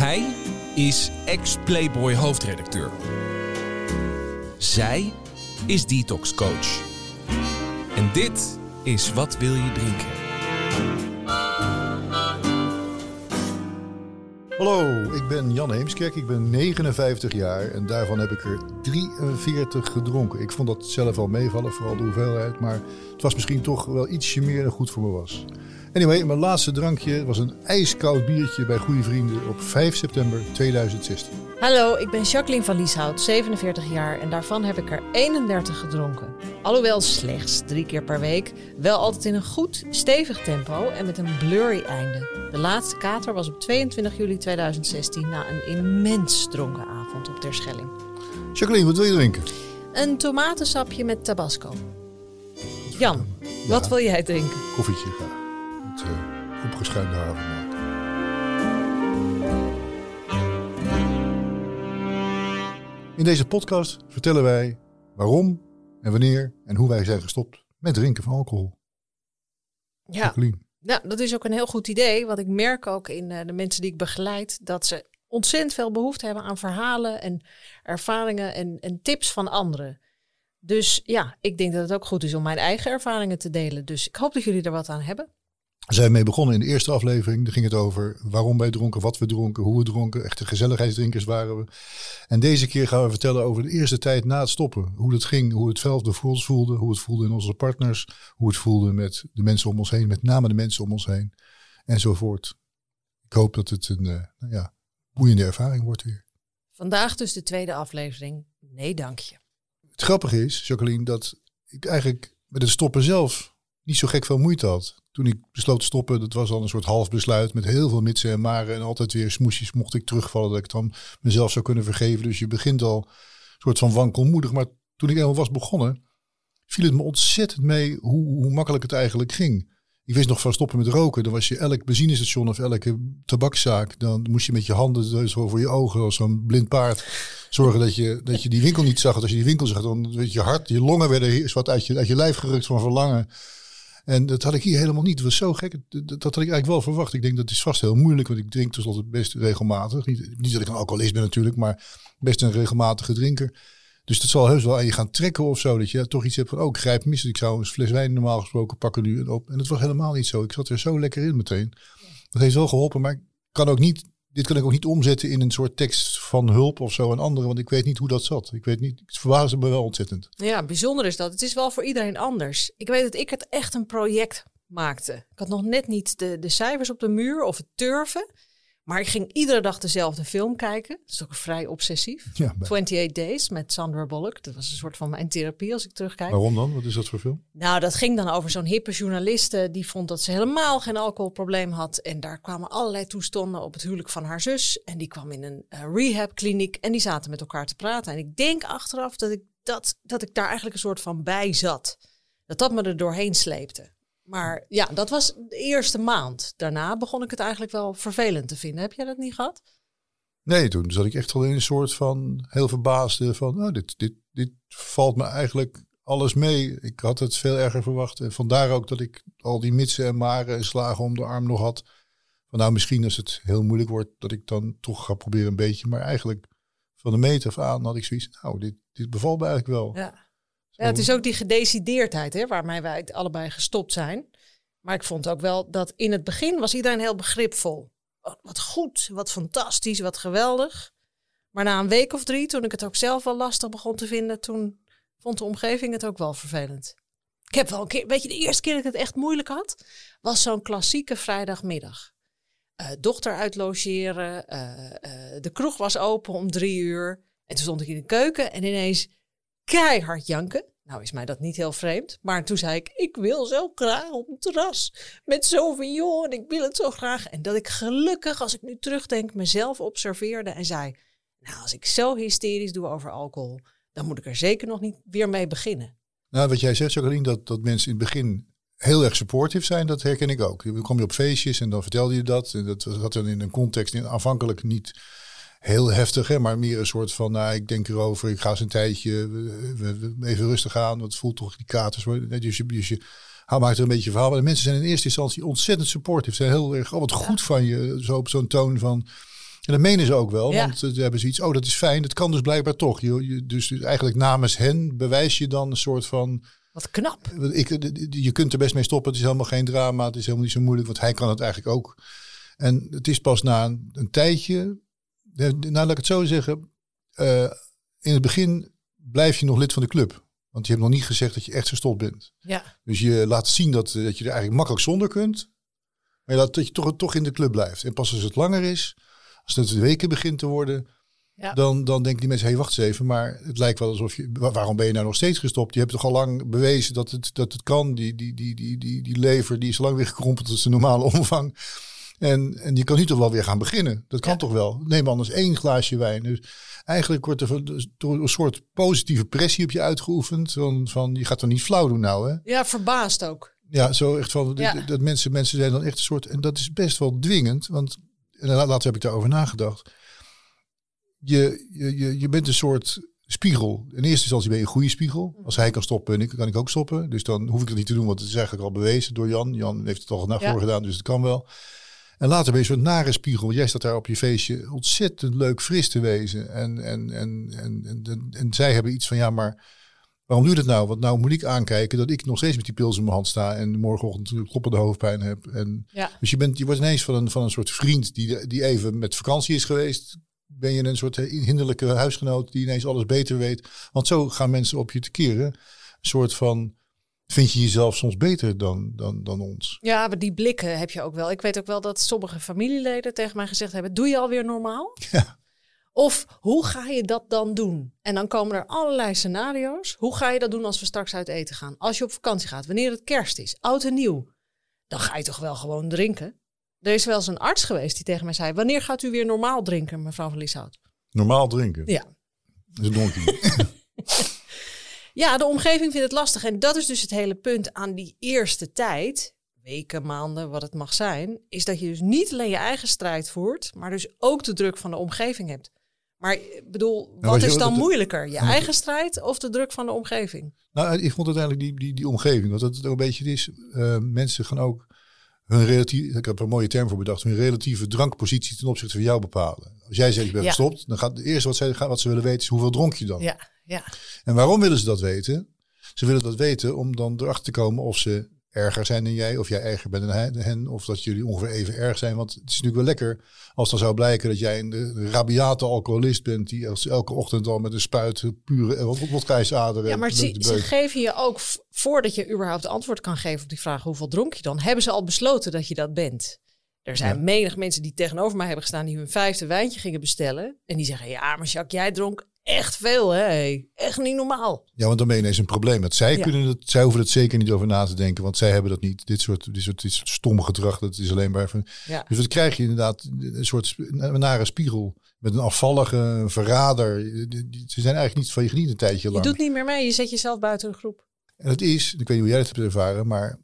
Hij is ex-Playboy hoofdredacteur. Zij is detox coach. En dit is Wat wil je drinken? Hallo, ik ben Jan Heemskerk. Ik ben 59 jaar en daarvan heb ik er 43 gedronken. Ik vond dat zelf al meevallen, vooral de hoeveelheid. Maar het was misschien toch wel ietsje meer dan goed voor me was. Anyway, mijn laatste drankje was een ijskoud biertje bij goede vrienden op 5 september 2016. Hallo, ik ben Jacqueline van Lieshout, 47 jaar en daarvan heb ik er 31 gedronken. Alhoewel slechts drie keer per week, wel altijd in een goed, stevig tempo en met een blurry einde. De laatste kater was op 22 juli 2016 na een immens dronken avond op Terschelling. Jacqueline, wat wil je drinken? Een tomatensapje met tabasco. Jan, wat wil jij drinken? Koffietje graag. Met uh, opgeschuimde havermelk. In deze podcast vertellen wij waarom en wanneer en hoe wij zijn gestopt met drinken van alcohol. Ja, nou, dat is ook een heel goed idee. Want ik merk ook in eh, de mensen die ik begeleid dat ze ontzettend veel behoefte hebben aan verhalen en ervaringen en, en tips van anderen. Dus ja, ik denk dat het ook goed is om mijn eigen ervaringen te delen. Dus ik hoop dat jullie er wat aan hebben. We zijn mee begonnen in de eerste aflevering. Daar ging het over waarom wij dronken, wat we dronken, hoe we dronken. Echte gezelligheidsdrinkers waren we. En deze keer gaan we vertellen over de eerste tijd na het stoppen. Hoe het ging, hoe het zelf voor ons voelde, hoe het voelde in onze partners. Hoe het voelde met de mensen om ons heen, met name de mensen om ons heen. Enzovoort. Ik hoop dat het een uh, nou ja, boeiende ervaring wordt weer. Vandaag dus de tweede aflevering. Nee, dank je. Het grappige is, Jacqueline, dat ik eigenlijk met het stoppen zelf niet zo gek veel moeite had. Toen ik besloot te stoppen, dat was al een soort half besluit met heel veel mitsen en maren en altijd weer smoesjes mocht ik terugvallen dat ik dan mezelf zou kunnen vergeven. Dus je begint al een soort van wankelmoedig. Maar toen ik helemaal was begonnen, viel het me ontzettend mee hoe, hoe makkelijk het eigenlijk ging. Ik wist nog van stoppen met roken. Dan was je elk benzinestation of elke tabakszaak. Dan moest je met je handen zo voor je ogen als zo'n blind paard zorgen dat je, dat je die winkel niet zag. Als je die winkel zag, dan werd je hart, je longen werden wat uit je, uit je lijf gerukt van verlangen. En dat had ik hier helemaal niet. Het was zo gek. Dat, had ik eigenlijk wel verwacht. Ik denk dat is vast heel moeilijk, want ik drink tenslotte best regelmatig. Niet, niet dat ik een alcoholist ben natuurlijk, maar best een regelmatige drinker. Dus dat zal heus wel aan je gaan trekken of zo. Dat je toch iets hebt van, oh, ik grijp mis. Ik zou een fles wijn normaal gesproken pakken nu op. En dat was helemaal niet zo. Ik zat er zo lekker in meteen. Dat heeft wel geholpen, maar ik kan ook niet, dit kan ik ook niet omzetten in een soort tekst van hulp of zo aan anderen. Want ik weet niet hoe dat zat. Ik weet niet, het verbaasde me wel ontzettend. Ja, bijzonder is dat. Het is wel voor iedereen anders. Ik weet dat ik het echt een project maakte. Ik had nog net niet de, de cijfers op de muur of het turven. Maar ik ging iedere dag dezelfde film kijken. Dat is ook vrij obsessief. Ja, 28 Days met Sandra Bullock. Dat was een soort van mijn therapie als ik terugkijk. Waarom dan? Wat is dat voor film? Nou, dat ging dan over zo'n hippe journaliste. Die vond dat ze helemaal geen alcoholprobleem had. En daar kwamen allerlei toestanden op het huwelijk van haar zus. En die kwam in een uh, rehabkliniek. En die zaten met elkaar te praten. En ik denk achteraf dat ik, dat, dat ik daar eigenlijk een soort van bij zat. Dat dat me er doorheen sleepte. Maar ja, dat was de eerste maand. Daarna begon ik het eigenlijk wel vervelend te vinden. Heb jij dat niet gehad? Nee, toen zat ik echt al in een soort van heel verbaasde van, nou, dit, dit, dit valt me eigenlijk alles mee. Ik had het veel erger verwacht. En vandaar ook dat ik al die mitsen en maren en slagen om de arm nog had. Van nou, misschien als het heel moeilijk wordt, dat ik dan toch ga proberen een beetje. Maar eigenlijk van de meter af aan had ik zoiets, nou, dit, dit bevalt me eigenlijk wel. Ja. Ja, het is ook die gedecideerdheid hè, waarmee wij allebei gestopt zijn. Maar ik vond ook wel dat in het begin was iedereen heel begripvol. Oh, wat goed, wat fantastisch, wat geweldig. Maar na een week of drie, toen ik het ook zelf wel lastig begon te vinden, toen vond de omgeving het ook wel vervelend. Ik heb wel een keer, weet je, de eerste keer dat ik het echt moeilijk had, was zo'n klassieke vrijdagmiddag. Uh, dochter uitlogeren, uh, uh, de kroeg was open om drie uur. En toen stond ik in de keuken en ineens keihard janken. Nou is mij dat niet heel vreemd. Maar toen zei ik, ik wil zo graag op een terras met Sauvignon en ik wil het zo graag. En dat ik gelukkig, als ik nu terugdenk, mezelf observeerde en zei... Nou, als ik zo hysterisch doe over alcohol, dan moet ik er zeker nog niet weer mee beginnen. Nou, wat jij zegt, Jacqueline, dat, dat mensen in het begin heel erg supportief zijn, dat herken ik ook. Dan kom je op feestjes en dan vertelde je dat. En dat zat dan in een context in aanvankelijk niet heel heftig, hè, maar meer een soort van, nou, ik denk erover, ik ga eens een tijdje we, even rustig aan. Want het voelt toch die katers. Dus je, dus je maakt er een beetje verhaal. Maar de mensen zijn in eerste instantie ontzettend supportief. Ze zijn heel erg, oh wat goed van je, zo op zo'n toon van, En dat menen ze ook wel, Ja. want ze hebben zoiets, oh dat is fijn, dat kan dus blijkbaar toch. Je, je, dus, dus eigenlijk namens hen bewijs je dan een soort van, Wat knap. ik, je kunt er best mee stoppen, het is helemaal geen drama, het is helemaal niet zo moeilijk, want hij kan het eigenlijk ook. En het is pas na een, een tijdje, eh, nou laat ik het zo zeggen, eh, in het begin blijf je nog lid van de club. Want je hebt nog niet gezegd dat je echt gestopt bent. Ja. Dus je laat zien dat, eh, dat je er eigenlijk makkelijk zonder kunt. Maar je laat dat je toch, toch in de club blijft. En pas als het langer is, als het de weken begint te worden, Ja. dan, dan denken die mensen, hé hey, wacht eens even, maar het lijkt wel alsof je, wa- waarom ben je nou nog steeds gestopt? Je hebt toch al lang bewezen dat het, dat het kan. Die, die, die, die, die, die lever die is lang weer gekrompeld tot zijn normale omvang. En, en je kan nu toch wel weer gaan beginnen. Dat kan Ja. toch wel. Neem anders één glaasje wijn. Dus eigenlijk wordt er dus door een soort positieve pressie op je uitgeoefend. Van, van je gaat er niet flauw doen nou hè. Ja, verbaasd ook. Ja, zo echt van Ja. dat, dat mensen, mensen zijn dan echt een soort. En dat is best wel dwingend. Want en la- later heb ik daarover nagedacht. Je, je, je, je bent een soort spiegel. In eerste instantie ben je een goede spiegel. Als hij kan stoppen, en ik, kan ik ook stoppen. Dus dan hoef ik het niet te doen, want het is eigenlijk al bewezen door Jan. Jan heeft het al Ja. voor gedaan, dus het kan wel. En later ben je een soort nare spiegel. Jij staat daar op je feestje ontzettend leuk fris te wezen. En, en, en, en, en, en, en zij hebben iets van, ja, maar waarom doe je dat nou? Want nou moet ik aankijken dat ik nog steeds met die pils in mijn hand sta en morgenochtend kloppende hoofdpijn heb. En Ja. dus je, bent, je wordt ineens van een, van een soort vriend die, die even met vakantie is geweest. Ben je een soort hinderlijke huisgenoot die ineens alles beter weet. Want zo gaan mensen op je te keren. Een soort van, vind je jezelf soms beter dan, dan, dan ons? Ja, maar die blikken heb je ook wel. Ik weet ook wel dat sommige familieleden tegen mij gezegd hebben: Doe je alweer normaal? Ja. Of hoe ga je dat dan doen? En dan komen er allerlei scenario's. Hoe ga je dat doen als we straks uit eten gaan? Als je op vakantie gaat, wanneer het kerst is, oud en nieuw, dan ga je toch wel gewoon drinken? Er is wel eens een arts geweest die tegen mij zei: Wanneer gaat u weer normaal drinken, mevrouw van Lieshout? Normaal drinken. Ja. Dat is een donkie. Ja, de omgeving vindt het lastig. En dat is dus het hele punt aan die eerste tijd, weken, maanden, wat het mag zijn, is dat je dus niet alleen je eigen strijd voert, maar dus ook de druk van de omgeving hebt. Maar ik bedoel, maar wat is dan dat- moeilijker? Je eigen strijd of de druk van de omgeving? Nou, ik vond uiteindelijk die, die, die omgeving, want dat het ook een beetje is. eh, mensen gaan ook hun relatieve, ik heb er een mooie term voor bedacht, hun relatieve drankpositie ten opzichte van jou bepalen. Als jij zegt ik ben Ja. gestopt, dan gaat het eerste wat ze, wat ze willen weten is hoeveel dronk je dan. Ja, ja. En waarom willen ze dat weten? Ze willen dat weten om dan erachter te komen of ze erger zijn dan jij, of jij erger bent dan hen, of dat jullie ongeveer even erg zijn. Want het is natuurlijk wel lekker als dan zou blijken dat jij een, een rabiate alcoholist bent die als elke ochtend al met een spuit pure eh, wat wodkaisaderen. Ja, maar ze, ze geven je ook, voordat je überhaupt antwoord kan geven op die vraag hoeveel dronk je dan, hebben ze al besloten dat je dat bent. Er zijn Ja. menig mensen die tegenover mij hebben gestaan die hun vijfde wijntje gingen bestellen. En die zeggen, ja maar Jacques, jij dronk echt veel hè. Echt niet normaal. Ja, want dan ben je ineens een probleem. Want zij, Ja. kunnen het, zij hoeven er zeker niet over na te denken, want zij hebben dat niet. Dit soort, dit soort, dit soort stomme gedrag, dat is alleen maar van. Ja. Dus wat krijg je inderdaad? Een soort nare spiegel. Met een afvallige verrader. Ze zijn eigenlijk niet van je genieten een tijdje Je lang. doet niet meer mee, je zet jezelf buiten de groep. En het is, ik weet niet hoe jij dat hebt ervaren, maar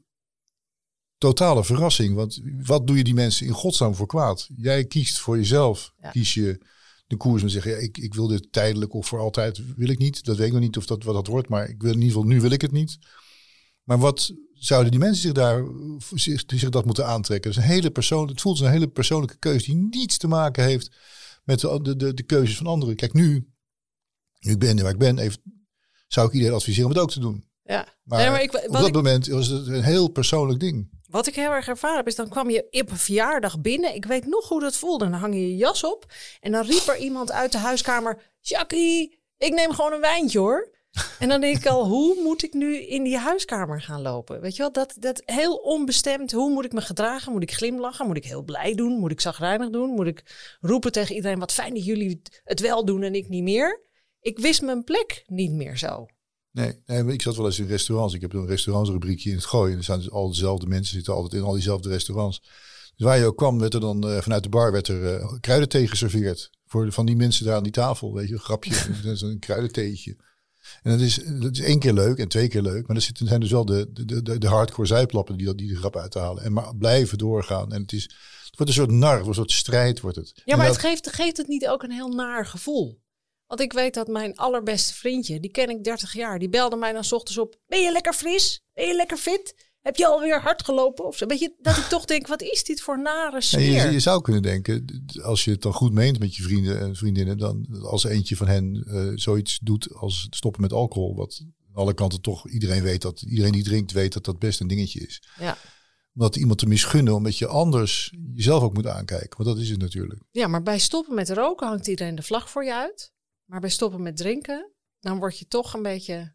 totale verrassing. Want wat doe je die mensen in godsnaam voor kwaad? Jij kiest voor jezelf. Ja. Kies je de koers en zeg je, ja, ik, ik wil dit tijdelijk of voor altijd wil ik niet. Dat weet ik nog niet of dat wat dat wordt, maar ik wil in ieder geval, nu wil ik het niet. Maar wat zouden die mensen zich daar zich, zich dat moeten aantrekken? Dat is een hele persoon, het voelt als een hele persoonlijke keuze die niets te maken heeft met de, de, de, keuzes van anderen. Kijk, nu, nu ik ben waar ik ben, even, zou ik iedereen adviseren om het ook te doen. Ja. Maar, Nee, maar ik, op dat ik, moment was het een heel persoonlijk ding. Wat ik heel erg ervaren heb, is dan kwam je op een verjaardag binnen. Ik weet nog hoe dat voelde. Dan hang je je jas op. En dan riep er iemand uit de huiskamer: Jackie, ik neem gewoon een wijntje hoor. En dan denk ik al, hoe moet ik nu in die huiskamer gaan lopen? Weet je wel, dat, dat heel onbestemd. Hoe moet ik me gedragen? Moet ik glimlachen? Moet ik heel blij doen? Moet ik zagrijnig doen? Moet ik roepen tegen iedereen, wat fijn dat jullie het wel doen en ik niet meer? Ik wist mijn plek niet meer zo. Nee, nee, maar ik zat wel eens in restaurants. Ik heb een restaurantsrubriekje in het gooien. En er staan dus al dezelfde mensen zitten altijd in al diezelfde restaurants. Dus waar je ook kwam, werd er dan eh, vanuit de bar werd er eh, kruidenthee geserveerd. Voor de- van die mensen daar aan die tafel, weet je, een grapje. een kruidentheetje. En dat is, dat is één keer leuk en twee keer leuk. Maar er zitten, zijn dus wel de, de, de, de hardcore zijplappen die, dat- die de grap uithalen. En maar blijven doorgaan. En het, is, het wordt een soort nar, een soort strijd wordt het. Ja, maar dat- het geeft, geeft het niet ook een heel naar gevoel? Want ik weet dat mijn allerbeste vriendje, die ken ik 30 jaar, die belde mij dan 's ochtends op. Ben je lekker fris? Ben je lekker fit? heb je alweer hard gelopen? Of zo. Weet je, dat ik toch denk, wat is dit voor nare sfeer? je, je zou kunnen denken, als je het dan goed meent met je vrienden en vriendinnen, dan als eentje van hen eh, zoiets doet als stoppen met alcohol, wat aan alle kanten toch iedereen weet dat iedereen die drinkt weet dat dat best een dingetje is. Ja. Om dat iemand te misgunnen, omdat je anders jezelf ook moet aankijken. Want dat is het natuurlijk. ja, maar bij stoppen met roken hangt iedereen de vlag voor je uit. Maar bij stoppen met drinken, dan word je toch een beetje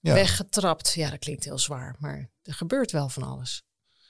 Ja. weggetrapt. Ja, dat klinkt heel zwaar, maar er gebeurt wel van alles.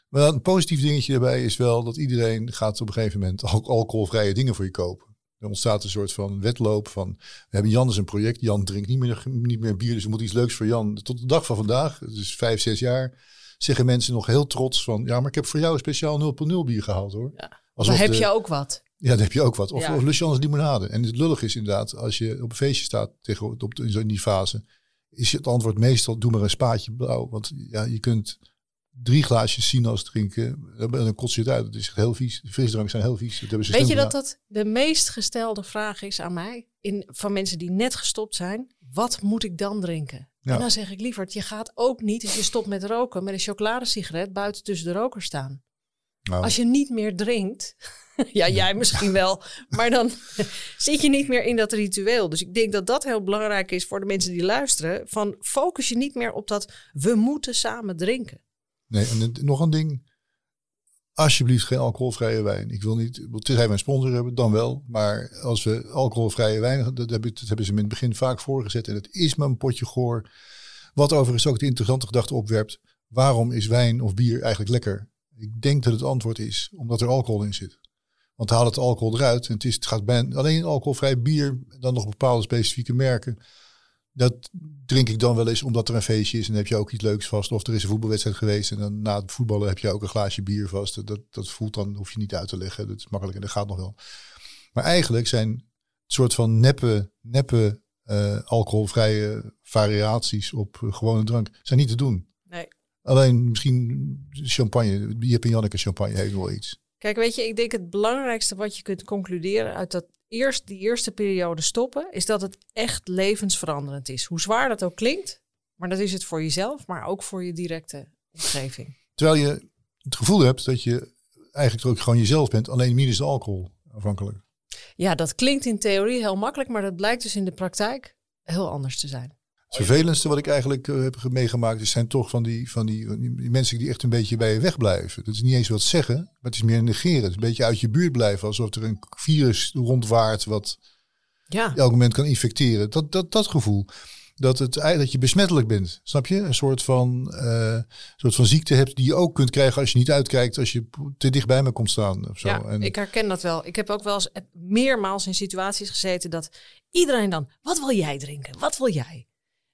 Maar een positief dingetje daarbij is wel dat iedereen gaat op een gegeven moment ook alcoholvrije dingen voor je kopen. Er ontstaat een soort van wedloop van, we hebben Jan is een project, Jan drinkt niet meer, niet meer bier, dus we moeten iets leuks voor Jan. Tot de dag van vandaag, dus vijf, zes jaar, zeggen mensen nog heel trots van, ja, maar ik heb voor jou een speciaal 0.0 bier gehaald hoor. Ja. Alsof Dan heb de- je ook wat. Ja, dan heb je ook wat. Of, Ja. of lust je anders limonade. En het lullig is inderdaad, als je op een feestje staat tegen, op in die fase, is het antwoord meestal, doe maar een spaatje blauw. Want ja, je kunt drie glaasjes sinaas drinken en dan kots je het uit. Het is heel vies. De frisdranken zijn heel vies. Dat hebben ze Weet je dat dat de meest gestelde vraag is aan mij? In, van mensen die net gestopt zijn. Wat moet ik dan drinken? Ja. En dan zeg ik liever, je gaat ook niet als je stopt met roken met een chocoladesigaret buiten tussen de rokers staan. Nou, Als je niet meer drinkt, ja jij misschien wel, maar dan zit je niet meer in dat ritueel. Dus ik denk dat dat heel belangrijk is voor de mensen die luisteren. Van focus je niet meer op dat we moeten samen drinken. Nee, en nog een ding. Alsjeblieft geen alcoholvrije wijn. Ik wil niet, tenzij wij een sponsor hebben, dan wel. Maar als we alcoholvrije wijn, dat hebben, dat hebben ze in het begin vaak voorgezet. En het is maar een potje goor. Wat overigens ook de interessante gedachte opwerpt. Waarom is wijn of bier eigenlijk lekker? Ik denk dat het antwoord is omdat er alcohol in zit. Want haal het alcohol eruit. En het, is, het gaat bij alleen alcoholvrij bier, dan nog bepaalde specifieke merken. Dat drink ik dan wel eens omdat er een feestje is en heb je ook iets leuks vast. Of er is een voetbalwedstrijd geweest en dan na het voetballen heb je ook een glaasje bier vast. Dat, dat voelt dan, hoef je niet uit te leggen. Dat is makkelijk en dat gaat nog wel. Maar eigenlijk zijn het soort van neppe, neppe eh, alcoholvrije variaties op eh, gewone drank zijn niet te doen. Alleen misschien champagne, Jip en Janneke champagne heeft wel iets. Kijk, weet je, ik denk het belangrijkste wat je kunt concluderen uit dat eerst, die eerste periode stoppen, is dat het echt levensveranderend is. Hoe zwaar dat ook klinkt, maar dat is het voor jezelf, maar ook voor je directe omgeving. Terwijl je het gevoel hebt dat je eigenlijk ook gewoon jezelf bent, alleen minus de alcohol afhankelijk. Ja, dat klinkt in theorie heel makkelijk, maar dat blijkt dus in de praktijk heel anders te zijn. Het vervelendste wat ik eigenlijk eh, heb ge- meegemaakt, is zijn toch van die, van die, die mensen die echt een beetje bij je wegblijven. Dat is niet eens wat zeggen, maar het is meer negeren. Het is een beetje uit je buurt blijven, alsof er een virus rondwaart wat Ja, elk moment kan infecteren. Dat, dat, dat gevoel. Dat, het, dat je besmettelijk bent, snap je? Een soort van, eh, soort van ziekte hebt die je ook kunt krijgen als je niet uitkijkt, als je te dicht bij me komt staan. Of zo. ja en, ik herken dat wel. Ik heb ook wel eens eh, meermaals in situaties gezeten dat iedereen dan, wat wil jij drinken? Wat wil jij?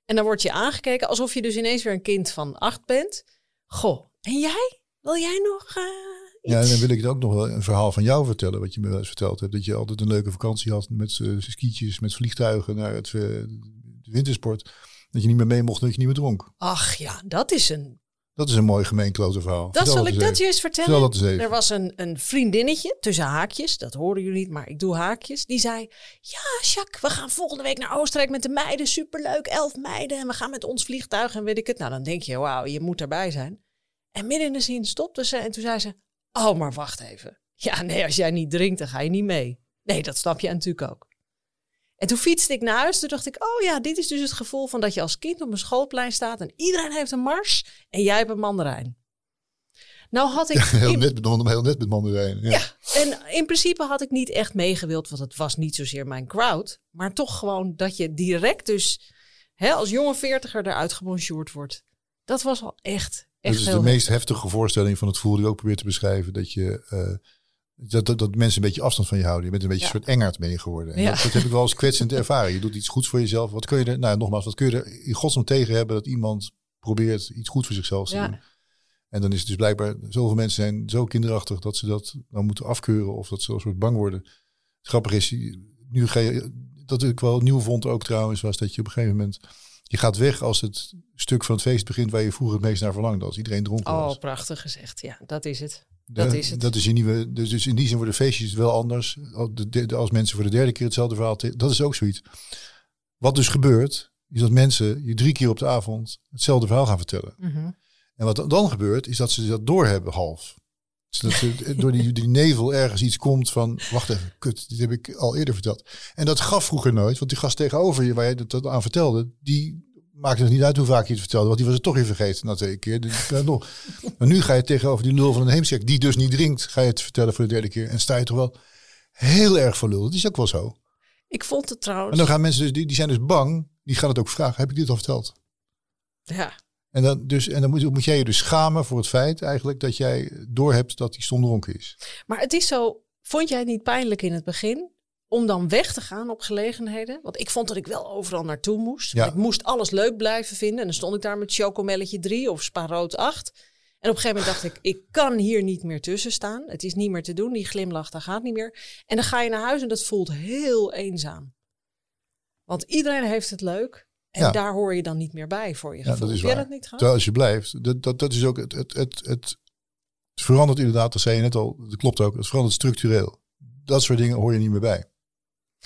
En dan word je aangekeken alsof je dus ineens weer een kind van acht bent. Goh, en jij? Wil jij nog eh, Ja, en dan wil ik het ook nog wel een verhaal van jou vertellen, wat je me wel eens verteld hebt. Dat je altijd een leuke vakantie had met eh, skietjes, met vliegtuigen naar het eh, de wintersport. Dat je niet meer mee mocht, dat je niet meer dronk. Ach ja, dat is een... Dat is een mooi gemeenklote verhaal. Dat Vertel zal ik dat je eens vertellen. Dat eens. Er was een, een vriendinnetje, tussen haakjes, dat horen jullie niet, maar ik doe haakjes. Die zei, ja Jacques, we gaan volgende week naar Oostenrijk met de meiden. Superleuk, elf meiden. En we gaan met ons vliegtuig en weet ik het. Nou, dan denk je, wauw, je moet erbij zijn. En midden in de zin stopte ze en toen zei ze, oh, maar wacht even. Ja, nee, als jij niet drinkt, dan ga je niet mee. Nee, dat snap je natuurlijk ook. En toen fietste ik naar huis. Toen dacht ik, oh ja, dit is dus het gevoel van dat je als kind op een schoolplein staat en iedereen heeft een mars en jij hebt een mandarijn. Nou had ik Heel net, met- heel net met mandarijn. Ja. ja, en in principe had ik niet echt meegewild, want het was niet zozeer mijn crowd. Maar toch gewoon dat je direct dus hè, als jonge veertiger eruit gebonjourd wordt. Dat was al echt, echt Dat is heel de meest heftige voorstelling van het gevoel die ook probeer te beschrijven. Dat je... eh, dat, dat, dat mensen een beetje afstand van je houden. Je bent een beetje Ja. een soort engert ben je geworden. En Ja. dat, dat heb ik wel eens kwetsend ervaren. Je doet iets goeds voor jezelf. Wat kun je er, nou nogmaals, wat kun je er in godsnaam tegen hebben dat iemand probeert iets goed voor zichzelf te Ja. doen? En dan is het dus blijkbaar, zoveel mensen zijn zo kinderachtig dat ze dat dan moeten afkeuren of dat ze een soort bang worden. Het grappige is, nu ga je, dat ik wel nieuw vond ook trouwens, was dat je op een gegeven moment, je gaat weg als het stuk van het feest begint waar je vroeger het meest naar verlangde, als iedereen dronken was. Oh, prachtig gezegd. Ja, dat is het. De- dat is het. Dat is je nieuwe, dus, dus in die zin worden feestjes wel anders. Als mensen voor de derde keer hetzelfde verhaal, dat is ook zoiets. Wat dus gebeurt, is dat mensen je drie keer op de avond hetzelfde verhaal gaan vertellen. Mhm. En wat dan gebeurt, is dat ze dat doorhebben half. Dus dat ze door die, die nevel ergens iets komt van, wacht even, kut, dit heb ik al eerder verteld. En dat gaf vroeger nooit, want die gast tegenover je, waar je dat aan vertelde, die maakte het niet uit hoe vaak je het vertelde, want die was het toch weer vergeten na twee keer. Dus, nog. Maar nu ga je tegenover die lul van een heemsek, die dus niet drinkt, ga je het vertellen voor de derde keer. En sta je toch wel heel erg voor lul. Dat is ook wel zo. Ik vond het trouwens. En dan gaan mensen dus, die, die zijn dus bang, die gaan het ook vragen, heb ik dit al verteld? Ja. En dan, dus, en dan moet, moet jij je dus schamen voor het feit eigenlijk dat jij doorhebt dat die stondronken is. Maar het is zo, vond jij het niet pijnlijk in het begin? Om dan weg te gaan op gelegenheden. Want ik vond dat ik wel overal naartoe moest. Ja. Ik moest alles leuk blijven vinden. En dan stond ik daar met chocomelletje 3 of spa rood 8. En op een gegeven moment dacht ik, ik kan hier niet meer tussen staan. Het is niet meer te doen. Die glimlach, dat gaat niet meer. En dan ga je naar huis en dat voelt heel eenzaam. Want iedereen heeft het leuk. En Ja. daar hoor je dan niet meer bij voor je Ja, gevoel. dat is waar. dat niet? Terwijl als je blijft, dat, dat, dat is ook het, het, het, het, het verandert inderdaad, dat zei je net al, dat klopt ook, het verandert structureel. Dat soort dingen hoor je niet meer bij.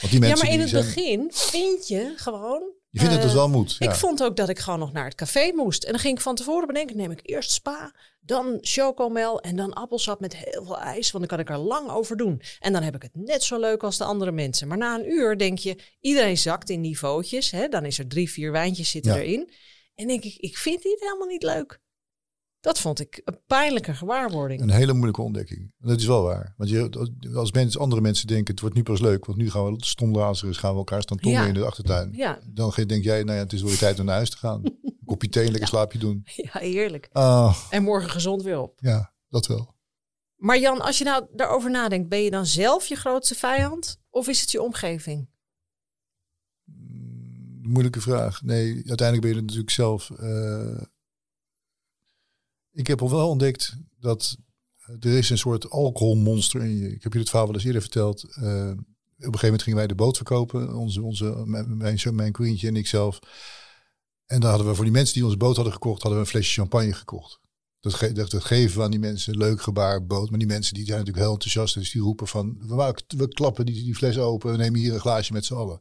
Want die Ja, maar in het zijn, begin vind je gewoon... je vindt dat het eh, wel moet. Ja. Ik vond ook dat ik gewoon nog naar het café moest. En dan ging ik van tevoren bedenken, neem ik eerst spa, dan chocomel en dan appelsap met heel veel ijs. Want dan kan ik er lang over doen. En dan heb ik het net zo leuk als de andere mensen. Maar na een uur denk je, iedereen zakt in niveautjes. Hè? Dan is er drie, vier wijntjes zitten Ja. erin. En denk ik, ik vind dit helemaal niet leuk. Dat vond ik een pijnlijke gewaarwording. Een hele moeilijke ontdekking. En Dat is wel waar. Want je, als mensen, andere mensen denken, het wordt nu pas leuk, want nu gaan we stomlazers, gaan we elkaar staan tongen Ja. in de achtertuin. Ja, Dan denk jij, nou ja, het is wel weer tijd om naar huis te gaan. Een kopje thee lekker slaapje doen. ja, heerlijk. Ah, En morgen gezond weer op. ja, dat wel. Maar Jan, als je nou daarover nadenkt, ben je dan zelf je grootste vijand? Of is het je omgeving? Moeilijke vraag. Nee, uiteindelijk ben je natuurlijk zelf. eh, ik heb al wel ontdekt dat er is een soort alcoholmonster in je. Ik heb je het verhaal wel eens eerder verteld. Eh, op een gegeven moment gingen wij de boot verkopen. Onze, onze, mijn, mijn, mijn en ik zelf. En dan hadden we voor die mensen die onze boot hadden gekocht, hadden we een flesje champagne gekocht. Dat, ge dat, geven we aan die mensen. Leuk gebaar, boot. Maar die mensen die zijn natuurlijk heel enthousiast. Dus die roepen van, we, we klappen die, die fles open. We nemen hier een glaasje met z'n allen.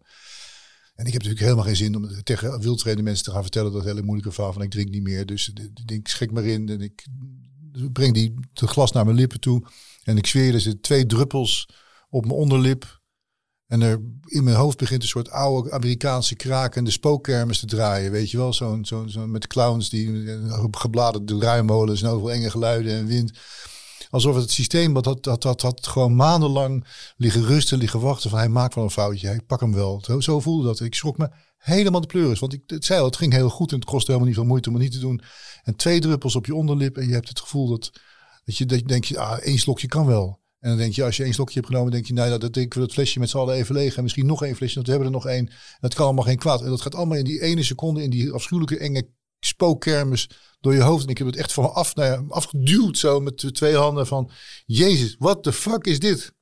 En ik heb natuurlijk helemaal geen zin om tegen wildtrainde mensen te gaan vertellen dat hele moeilijke verhaal van ik drink niet meer. Dus ik schrik maar in en ik breng die het glas naar mijn lippen toe. En ik zweer er zitten twee druppels op mijn onderlip. En er in mijn hoofd begint een soort oude Amerikaanse krakende spookkermis te draaien. Weet je wel, zo'n zo'n zo met clowns die eh, gebladerde draaimolens en overal enge geluiden en wind. Alsof het systeem dat dat, dat, dat gewoon maandenlang liggen rusten, liggen wachten van hij maakt wel een foutje, hij pak hem wel. Zo, voelde dat. Ik schrok me helemaal de pleuris, want ik het zei al, het ging heel goed en het kostte helemaal niet veel moeite om het niet te doen. En twee druppels op je onderlip en je hebt het gevoel dat, dat je, dat je denkt, ah, één slokje kan wel. En dan denk je, als je één slokje hebt genomen, denk je, nou ja, dat drinken we dat flesje met z'n allen even leeg. En misschien nog één flesje, want we hebben er nog één. Dat kan allemaal geen kwaad. En dat gaat allemaal in die ene seconde, in die afschuwelijke enge spookkermis door je hoofd. En ik heb het echt van af, nou afgeduwd zo met de twee handen van, Jezus, what the fuck is dit?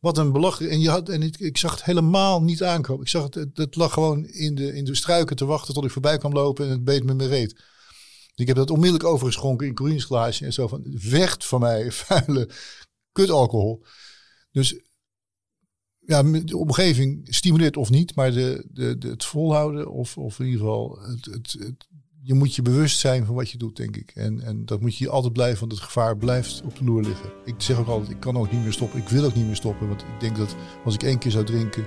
Wat een belachelijk. En, je had, en ik, ik zag het helemaal niet aankomen. Ik zag het, het, lag gewoon in de, in de struiken te wachten tot ik voorbij kwam lopen en het beet me mijn reet. Ik heb dat onmiddellijk overgeschonken in Corine's glaasje en zo van, weg van mij, vuile kut alcohol. Dus ja, de omgeving stimuleert of niet, maar de, de, de, het volhouden of, of in ieder geval, het, het, je moet je bewust zijn van wat je doet, denk ik. En, en dat moet je altijd blijven, want het gevaar blijft op de loer liggen. Ik zeg ook altijd, ik kan ook niet meer stoppen. Ik wil ook niet meer stoppen, want ik denk dat als ik één keer zou drinken,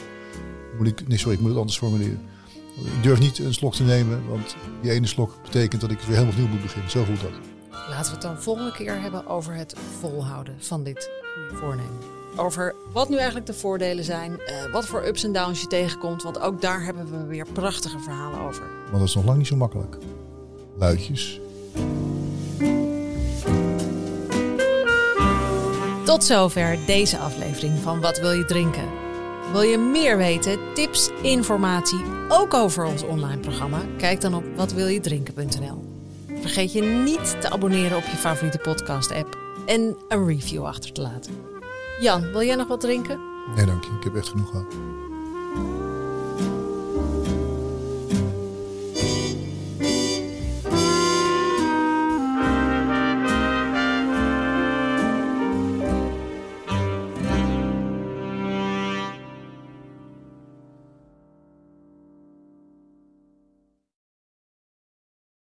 moet ik, nee sorry, ik moet het anders formuleren. Ik durf niet een slok te nemen, want die ene slok betekent dat ik weer helemaal opnieuw moet beginnen. Zo voelt dat. Laten we het dan volgende keer hebben over het volhouden van dit goede voornemen. Over wat nu eigenlijk de voordelen zijn, eh, wat voor ups en downs je tegenkomt. Want ook daar hebben we weer prachtige verhalen over. Maar dat is nog lang niet zo makkelijk. Luidjes. Tot zover deze aflevering van Wat wil je drinken? Wil je meer weten, tips, informatie, ook over ons online programma? Kijk dan op watwiljedrinken.nl. Vergeet je niet te abonneren op je favoriete podcast app en een review achter te laten. Jan, wil jij nog wat drinken? Nee, dank je. Ik heb echt genoeg gehad.